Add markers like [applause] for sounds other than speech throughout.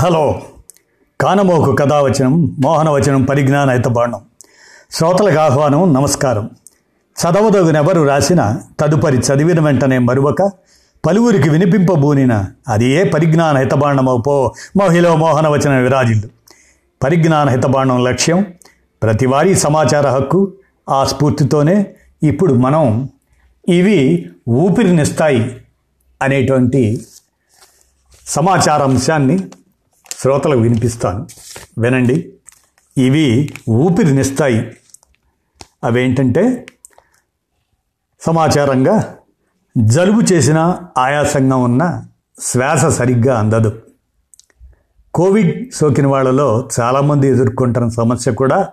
Hello. కానమోకు కథావచనం మోహనవచనం పరిజ్ఞాన హితబాండం శ్రోతలకు ఆహ్వానం నమస్కారం. చదవదగునెవరు రాసిన తదుపరి చదివిన వెంటనే మరువక పలువురికి వినిపింపబూనిన అది ఏ పరిజ్ఞాన హితబాండమవుపో మహిళ మోహనవచన విరాజిల్లు. పరిజ్ఞాన హితబాండం లక్ష్యం ప్రతివారీ సమాచార హక్కు ఆ స్ఫూర్తితోనే ఇప్పుడు మనం ఇవి ఊపిరినిస్తాయి అనేటువంటి సమాచార అంశాన్ని శ్రోతలకు వినిపిస్తాను. వినండి. ఇవి ఊపిరినిస్తాయి అవేంటంటే సమాచారంగా జలుబు చేసిన ఆయాసంగా ఉన్న శ్వాస సరిగ్గా అందదు. కోవిడ్ సోకిన వాళ్ళలో చాలామంది ఎదుర్కొంటున్న సమస్య కూడా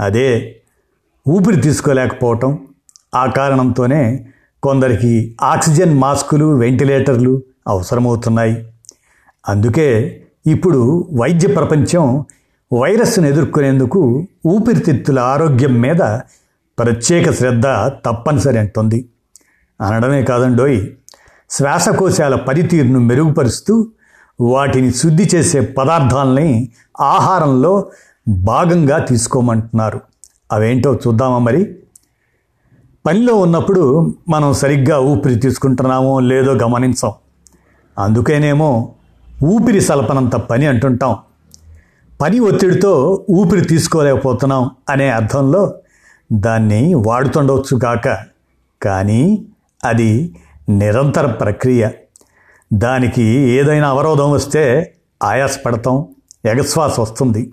అదే. ఊపిరి తీసుకోలేకపోవటం ఆ కారణంతోనే కొందరికి ఆక్సిజన్ మాస్కులు వెంటిలేటర్లు అవసరమవుతున్నాయి. అందుకే ఇప్పుడు వైద్య ప్రపంచం వైరస్ను ఎదుర్కొనేందుకు ఊపిరితిత్తుల ఆరోగ్యం మీద ప్రత్యేక శ్రద్ధ తప్పనిసరి అంటుంది. అనడమే కాదండోయ్ శ్వాసకోశాల పనితీరును మెరుగుపరుస్తూ వాటిని శుద్ధి చేసే పదార్థాలని ఆహారంలో భాగంగా తీసుకోమంటున్నారు. అవేంటో చూద్దామా మరి? పనిలో ఉన్నప్పుడు మనం సరిగ్గా ఊపిరి తీసుకుంటున్నామో లేదో గమనించాం. అందుకేనేమో ఊపిరి సలపనంత పని అంటుంటాం. పని ఒత్తిడితో ఊపిరి తీసుకోలేకపోతున్నాం అనే అర్థంలో దాన్ని వాడుతుండవచ్చు కాక కానీ అది నిరంతర ప్రక్రియ. దానికి ఏదైనా అవరోధం వస్తే ఆయాసపడతాం ఎగశ్వాస వస్తుంది.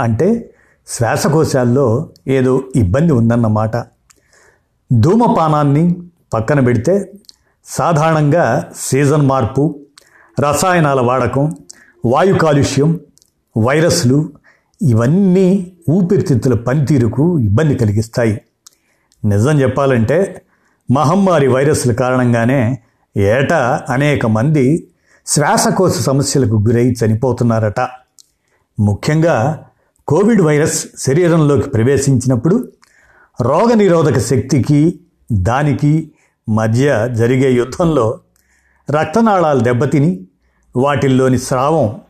అంటే శ్వాసకోశాల్లో ఏదో ఇబ్బంది ఉందన్నమాట. ధూమపానాన్ని పక్కన పెడితే సాధారణంగా సీజన్ మార్పు రసాయనాల వాడకం వాయు కాలుష్యం వైరస్లు ఇవన్నీ ఊపిరితిత్తుల పనితీరుకు ఇబ్బంది కలిగిస్తాయి. నిజం చెప్పాలంటే మహమ్మారి వైరస్ల కారణంగానే ఏటా అనేక మంది శ్వాసకోశ సమస్యలకు గురై చనిపోతున్నారట. ముఖ్యంగా కోవిడ్ వైరస్ శరీరంలోకి ప్రవేశించినప్పుడు రోగనిరోధక శక్తికి దానికి మధ్య జరిగే యుద్ధంలో రక్తనాళాలు దెబ్బతిని వాటిల్లోని స్రావం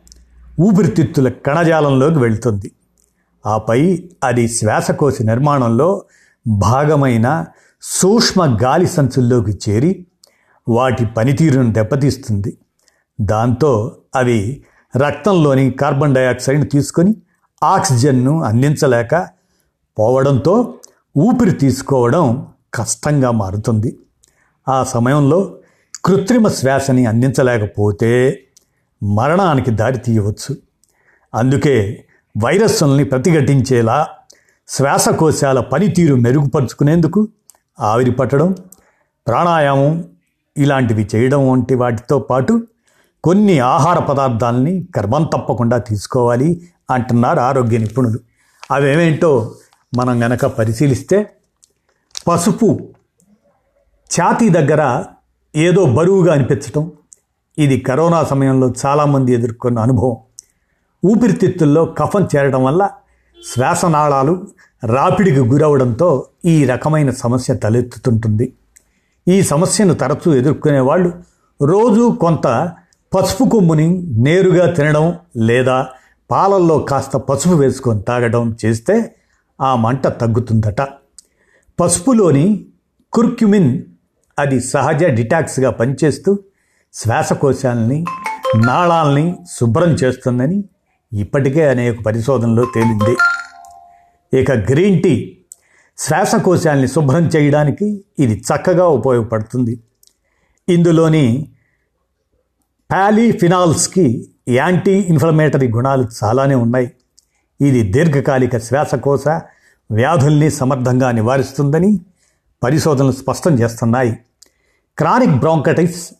ఊపిరితిత్తుల కణజాలంలోకి వెళ్తుంది. ఆపై అది శ్వాసకోశ నిర్మాణంలో భాగమైన సూక్ష్మ గాలి సంచుల్లోకి చేరి వాటి పనితీరును దెబ్బతీస్తుంది. దాంతో అవి రక్తంలోని కార్బన్ డయాక్సైడ్ను తీసుకొని ఆక్సిజన్ను అందించలేక పోవడంతో ఊపిరి తీసుకోవడం కష్టంగా మారుతుంది. ఆ సమయంలో కృత్రిమ శ్వాసని అందించలేకపోతే మరణానికి దారి తీయవచ్చు. అందుకే వైరస్సుల్ని ప్రతిఘటించేలా శ్వాసకోశాల పనితీరు మెరుగుపరుచుకునేందుకు ఆవిరి పట్టడం ప్రాణాయామం ఇలాంటివి చేయడం వంటి వాటితో పాటు కొన్ని ఆహార పదార్థాలని క్రమం తప్పకుండా తీసుకోవాలి అంటున్నారు ఆరోగ్య నిపుణులు. అవేమేంటో మనం గనక పరిశీలిస్తే పసుపు ఛాతీ దగ్గర ఏదో బరువుగా అనిపించటం ఇది కరోనా సమయంలో చాలామంది ఎదుర్కొన్న అనుభవం. ఊపిరితిత్తుల్లో కఫం చేరడం వల్ల శ్వాసనాళాలు రాపిడికి గురవడంతో ఈ రకమైన సమస్య తలెత్తుతుంటుంది. ఈ సమస్యను తరచూ ఎదుర్కొనే వాళ్ళు రోజు కొంత పసుపు కొమ్ముని నేరుగా తినడం లేదా పాలల్లో కాస్త పసుపు వేసుకొని తాగడం చేస్తే ఆ మంట తగ్గుతుందట. పసుపులోని కుర్క్యుమిన్ అది సహజ డిటాక్స్గా పనిచేస్తూ శ్వాసకోశాలని నాళాలని శుభ్రం చేస్తుందని ఇప్పటికే అనేక పరిశోధనలో తేలింది. ఇక గ్రీన్ టీ శ్వాసకోశాలని శుభ్రం చేయడానికి ఇది చక్కగా ఉపయోగపడుతుంది. ఇందులోని ప్యాలీఫినాల్స్కి యాంటీ ఇన్ఫ్లమేటరీ గుణాలు చాలానే ఉన్నాయి. ఇది దీర్ఘకాలిక శ్వాసకోశ వ్యాధుల్ని సమర్థంగా నివారిస్తుందని పరిశోధనలు స్పష్టం చేస్తున్నాయి. క్రానిక్ బ్రాంకటైస్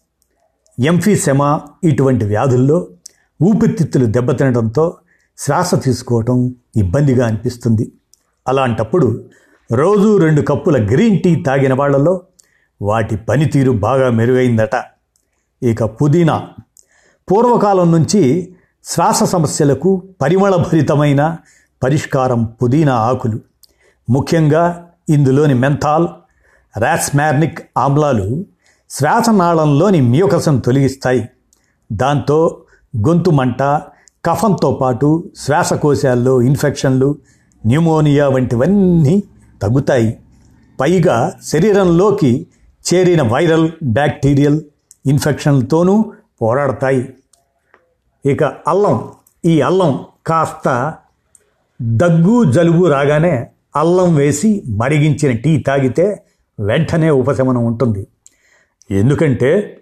ఎంఫీసెమా ఇటువంటి వ్యాధుల్లో ఊపిరితిత్తులు దెబ్బతినడంతో శ్వాస తీసుకోవటం ఇబ్బందిగా అనిపిస్తుంది. అలాంటప్పుడు రోజు రెండు కప్పుల గ్రీన్ టీ తాగిన వాళ్ళలో వాటి పనితీరు బాగా మెరుగైందట. ఇక పుదీనా. పూర్వకాలం నుంచి శ్వాస సమస్యలకు పరిమళభరితమైన పరిష్కారం పుదీనా ఆకులు. ముఖ్యంగా ఇందులోని మెంథాల్ రాస్మార్నిక్ ఆమ్లాలు శ్వాసనాళంలోని మ్యూకసం తొలగిస్తాయి. దాంతో గొంతు మంట కఫంతో పాటు శ్వాసకోశాల్లో ఇన్ఫెక్షన్లు న్యూమోనియా వంటివన్నీ తగ్గుతాయి. పైగా శరీరంలోకి చేరిన వైరల్ బ్యాక్టీరియల్ ఇన్ఫెక్షన్లతోనూ పోరాడతాయి. ఇక అల్లం ఈ అల్లం కాస్త దగ్గు జలుబు రాగానే అల్లం వేసి మరిగించిన టీ తాగితే వెంటనే ఉపశమనం ఉంటుంది. ఎందుకంటే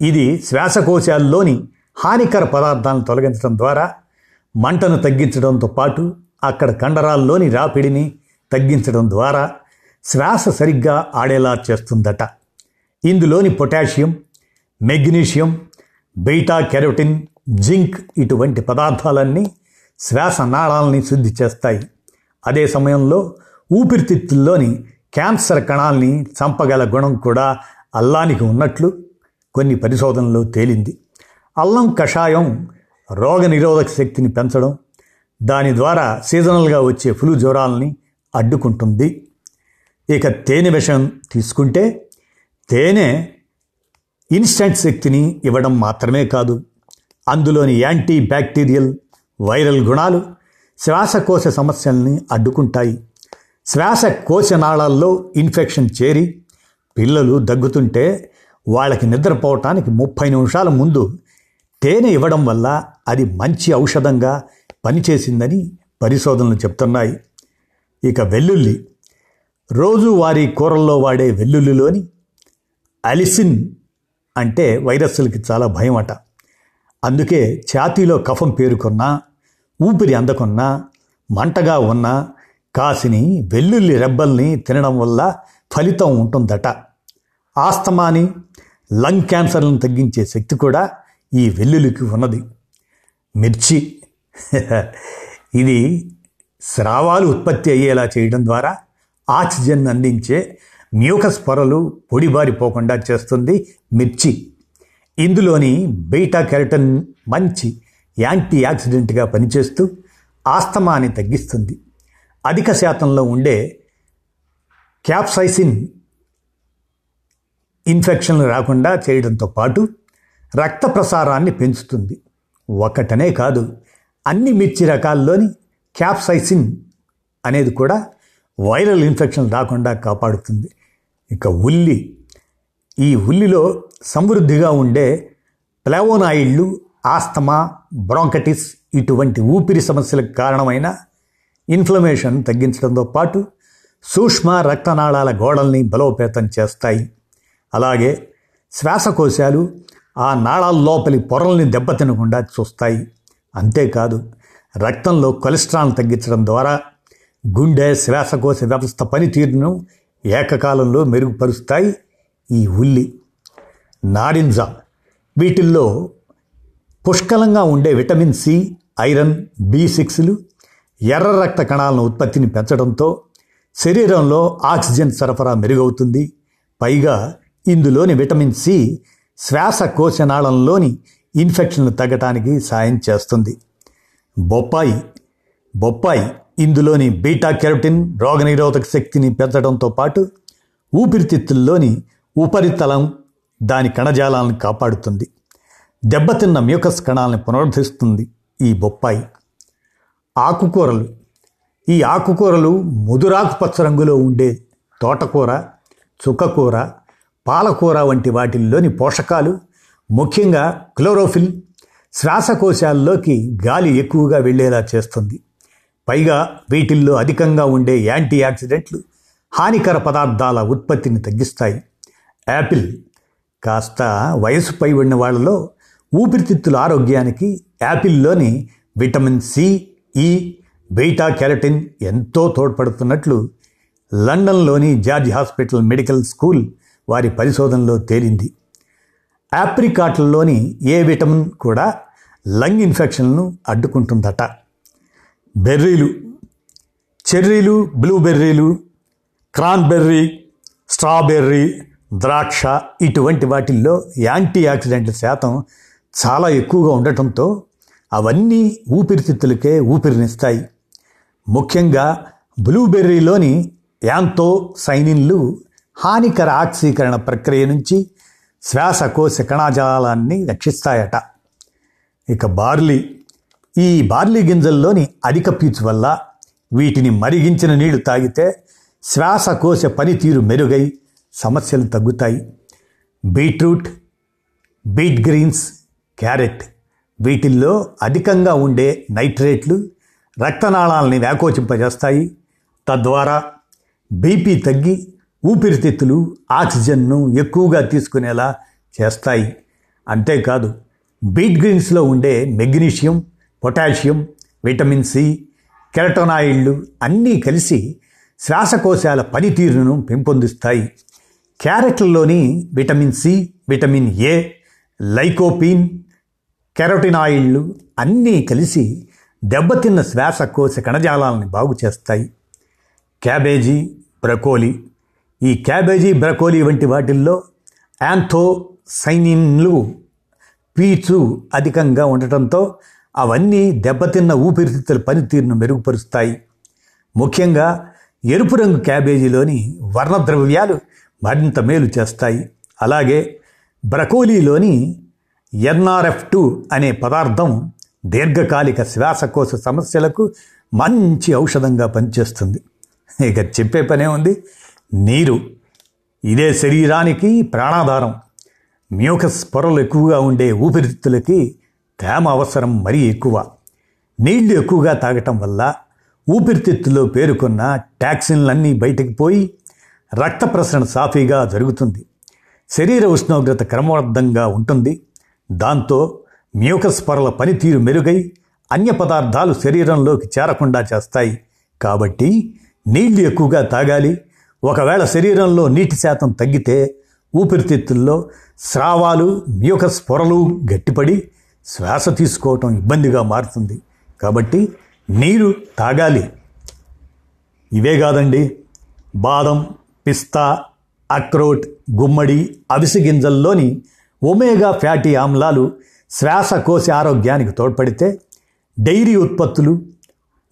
ఇది శ్వాసకోశాల్లోని హానికర పదార్థాలను తొలగించడం ద్వారా మంటను తగ్గించడంతో పాటు అక్కడ కండరాల్లోని రాపిడిని తగ్గించడం ద్వారా శ్వాస సరిగ్గా ఆడేలా చేస్తుందట. ఇందులోని potassium magnesium beta carotene zinc ఇటువంటి పదార్థాలన్నీ శ్వాస నాళాలని శుద్ధి చేస్తాయి. అదే సమయంలో ఊపిరితిత్తుల్లోని క్యాన్సర్ కణాల్ని చంపగల గుణం కూడా అల్లానికి ఉన్నట్లు కొన్ని పరిశోధనలు తేలింది. అల్లం కషాయం రోగనిరోధక శక్తిని పెంచడం దాని ద్వారా సీజనల్గా వచ్చే ఫ్లూ జ్వరాలని అడ్డుకుంటుంది. ఇక తేనె విషయం తీసుకుంటే తేనె ఇన్స్టంట్ శక్తిని ఇవ్వడం మాత్రమే కాదు అందులోని యాంటీ బ్యాక్టీరియల్ వైరల్ గుణాలు శ్వాసకోశ సమస్యల్ని అడ్డుకుంటాయి. శ్వాసకోశనాళాల్లో ఇన్ఫెక్షన్ చేరి పిల్లలు దగ్గుతుంటే వాళ్ళకి నిద్రపోవటానికి ముప్పై నిమిషాల ముందు తేనె ఇవ్వడం వల్ల అది మంచి ఔషధంగా పనిచేసిందని పరిశోధనలు చెప్తున్నాయి. ఇక వెల్లుల్లి. రోజువారీ కూరల్లో వాడే వెల్లుల్లిలోని అలిసిన్ అంటే వైరస్లకి చాలా భయం అట అందుకే ఛాతీలో కఫం పేరుకున్నా ఊపిరి అందకున్నా మంటగా ఉన్నా కాసిని వెల్లుల్లి రెబ్బల్ని తినడం వల్ల ఫలితం ఉంటుందట. ఆస్తమాని లంగ్ క్యాన్సర్లను తగ్గించే శక్తి కూడా ఈ వెల్లుల్లికి ఉన్నది. మిర్చి. [laughs] ఇది స్రావాలు ఉత్పత్తి అయ్యేలా చేయడం ద్వారా ఆక్సిజన్ అందించే మ్యూకస్ పొరలు పొడిబారిపోకుండా చేస్తుంది మిర్చి. ఇందులోని బీటా కెరటన్ మంచి యాంటీ ఆక్సిడెంట్గా పనిచేస్తూ ఆస్తమాని తగ్గిస్తుంది. అధిక శాతంలో ఉండే క్యాప్సైసిన్ ఇన్ఫెక్షన్లు రాకుండా చేయడంతో పాటు రక్త ప్రసారాన్ని పెంచుతుంది. ఒకటనే కాదు అన్ని మిర్చి రకాల్లోని క్యాప్సైసిన్ అనేది కూడా వైరల్ ఇన్ఫెక్షన్ రాకుండా కాపాడుతుంది. ఇక ఉల్లి. ఈ ఉల్లిలో సమృద్ధిగా ఉండే ప్లావోనాయిడ్లు ఆస్తమా బ్రాంకటిస్ ఇటువంటి ఊపిరి సమస్యలకు కారణమైన ఇన్ఫ్లమేషన్ తగ్గించడంతో పాటు సూక్ష్మ రక్తనాళాల గోడల్ని బలోపేతం చేస్తాయి. అలాగే శ్వాసకోశాలు ఆ నాళాల లోపలి పొరల్ని దెబ్బతినకుండా చూస్తాయి. అంతేకాదు రక్తంలో కొలెస్ట్రాల్ తగ్గించడం ద్వారా గుండె శ్వాసకోశ వ్యవస్థ పనితీరును ఏకకాలంలో మెరుగుపరుస్తాయి ఈ ఉల్లి. నారింజ వీటిల్లో పుష్కలంగా ఉండే విటమిన్ సి ఐరన్ బి సిక్స్లు ఎర్ర రక్త కణాలను ఉత్పత్తిని పెంచడంతో శరీరంలో ఆక్సిజన్ సరఫరా మెరుగవుతుంది. పైగా ఇందులోని విటమిన్ సి శ్వాసకోశనాళంలోని ఇన్ఫెక్షన్లు తగ్గటానికి సాయం చేస్తుంది. బొప్పాయి. బొప్పాయి ఇందులోని బీటా కెరటిన్ రోగనిరోధక శక్తిని పెంచడంతో పాటు ఊపిరితిత్తుల్లోని ఉపరితలం దాని కణజాలాలను కాపాడుతుంది. దెబ్బతిన్న మ్యూకస్ కణాలను పునరుద్ధరిస్తుంది ఈ బొప్పాయి. ఆకుకూరలు. ఈ ఆకుకూరలు ముదురాకుపచ్చ రంగులో ఉండే తోటకూర చుక్కకూర పాలకూర వంటి వాటిల్లోని పోషకాలు ముఖ్యంగా క్లోరోఫిల్ శ్వాసకోశాల్లోకి గాలి ఎక్కువగా వెళ్ళేలా చేస్తుంది. పైగా వీటిల్లో అధికంగా ఉండే యాంటీ ఆక్సిడెంట్లు హానికర పదార్థాల ఉత్పత్తిని తగ్గిస్తాయి. యాపిల్ కాస్త వయసు ఉన్న వాళ్ళలో ఊపిరితిత్తుల ఆరోగ్యానికి యాపిల్లోని విటమిన్ సి ఈ బీటా కెరటిన్ ఎంతో తోడ్పడుతున్నట్లు లండన్లోని జార్జ్ హాస్పిటల్ మెడికల్ స్కూల్ వారి పరిశోధనలో తేలింది. ఆప్రికాట్లలోని ఏ విటమిన్ కూడా లంగ్ ఇన్ఫెక్షన్ను అడ్డుకుంటుందట. బెర్రీలు చెర్రీలు బ్లూబెర్రీలు క్రాన్బెర్రీ స్ట్రాబెర్రీ ద్రాక్ష ఇటువంటి వాటిల్లో యాంటీ ఆక్సిడెంట్ల శాతం చాలా ఎక్కువగా ఉండటంతో అవన్నీ ఊపిరితిత్తులకే ఊపిరినిస్తాయి. ముఖ్యంగా బ్లూబెర్రీలోని యాంతో సైనిన్లు హానికర ఆక్సీకరణ ప్రక్రియ నుంచి శ్వాసకోశ కణజాలాన్ని రక్షిస్తాయట. ఇక బార్లీ. ఈ బార్లీ గింజల్లోని అధిక పీచు వల్ల వీటిని మరిగించిన నీళ్ళు తాగితే శ్వాసకోశ పనితీరు మెరుగై సమస్యలు తగ్గుతాయి. బీట్రూట్ బీట్ గ్రీన్స్ క్యారెట్ వీటిల్లో అధికంగా ఉండే నైట్రేట్లు రక్తనాళాలని వ్యాకోచింపజేస్తాయి. తద్వారా బీపీ తగ్గి ఊపిరితిత్తులు ఆక్సిజన్ను ఎక్కువగా తీసుకునేలా చేస్తాయి. అంతేకాదు బీట్ గ్రీన్స్లో ఉండే మెగ్నీషియం పొటాషియం విటమిన్ సి కెరటోనాయిడ్లు అన్నీ కలిసి శ్వాసకోశాల పనితీరును పెంపొందిస్తాయి. క్యారెట్లలోని vitamin C vitamin A lycopene కెరటినాయిళ్ళు అన్నీ కలిసి దెబ్బతిన్న శ్వాసకోశ కణజాలాలని బాగు చేస్తాయి. Cabbage broccoli. ఈ క్యాబేజీ బ్రకోలీ వంటి వాటిల్లో యాంథోసైనిన్లు పీచు అధికంగా ఉండటంతో అవన్నీ దెబ్బతిన్న ఊపిరితిత్తుల పనితీరును మెరుగుపరుస్తాయి. ముఖ్యంగా ఎరుపు రంగు క్యాబేజీలోని వర్ణద్రవ్యాలు మరింత మేలు చేస్తాయి. అలాగే బ్రకోలీలోని ఎన్ఆర్ఎఫ్ టూ అనే పదార్థం దీర్ఘకాలిక శ్వాసకోశ సమస్యలకు మంచి ఔషధంగా పనిచేస్తుంది. ఇక చెప్పే పనే ఉంది. నీరు. ఇదే శరీరానికి ప్రాణాధారం. మ్యూకస్ పొరలు ఎక్కువగా ఉండే ఊపిరితిత్తులకి తేమ అవసరం మరీ ఎక్కువ. నీళ్ళు ఎక్కువగా తాగటం వల్ల ఊపిరితిత్తులో పేరుకున్న టాక్సిన్లన్నీ బయటికి పోయి రక్త ప్రసరణ సాఫీగా జరుగుతుంది. శరీర ఉష్ణోగ్రత క్రమబద్ధంగా ఉంటుంది. దాంతో మ్యూకస్ పొరల పనితీరు మెరుగై అన్య పదార్థాలు శరీరంలోకి చేరకుండా చేస్తాయి. కాబట్టి నీళ్ళు ఎక్కువగా తాగాలి. ఒకవేళ శరీరంలో నీటి శాతం తగ్గితే ఊపిరితిత్తుల్లో స్రావాలు మ్యూకస్ పొరలు గట్టిపడి శ్వాస తీసుకోవటం ఇబ్బందిగా మారుతుంది. కాబట్టి నీరు తాగాలి. ఇవే కాదండి. బాదం పిస్తా అక్రోట్ గుమ్మడి అవిసి గింజల్లోని ఒమేగా ఫ్యాటీ ఆమ్లాలు శ్వాసకోశ ఆరోగ్యానికి తోడ్పడితే డైరీ ఉత్పత్తులు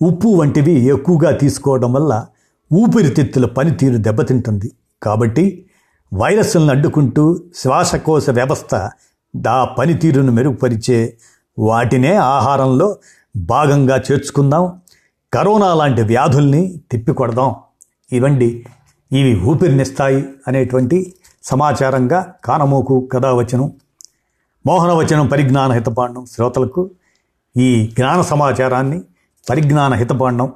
ఉప్పు వంటివి ఎక్కువగా తీసుకోవడం వల్ల ఊపిరితిత్తుల పనితీరు దెబ్బతింటుంది. కాబట్టి వైరస్లను అడ్డుకుంటూ శ్వాసకోశ వ్యవస్థ దా పనితీరును మెరుగుపరిచే వాటినే ఆహారంలో భాగంగా చేర్చుకుందాం. కరోనా లాంటి వ్యాధుల్ని తిప్పికొడదాం. ఇవండి. ఇవి ఊపిరినిస్తాయి అనేటువంటి సమాచారంగా కానమోకు కథావచనం మోహనవచనం పరిజ్ఞాన హితపాండం శ్రోతలకు ఈ జ్ఞాన సమాచారాన్ని పరిజ్ఞాన హితపాండం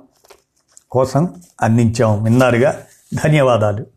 కోసం అందించాం. విన్నారుగా ధన్యవాదాలు.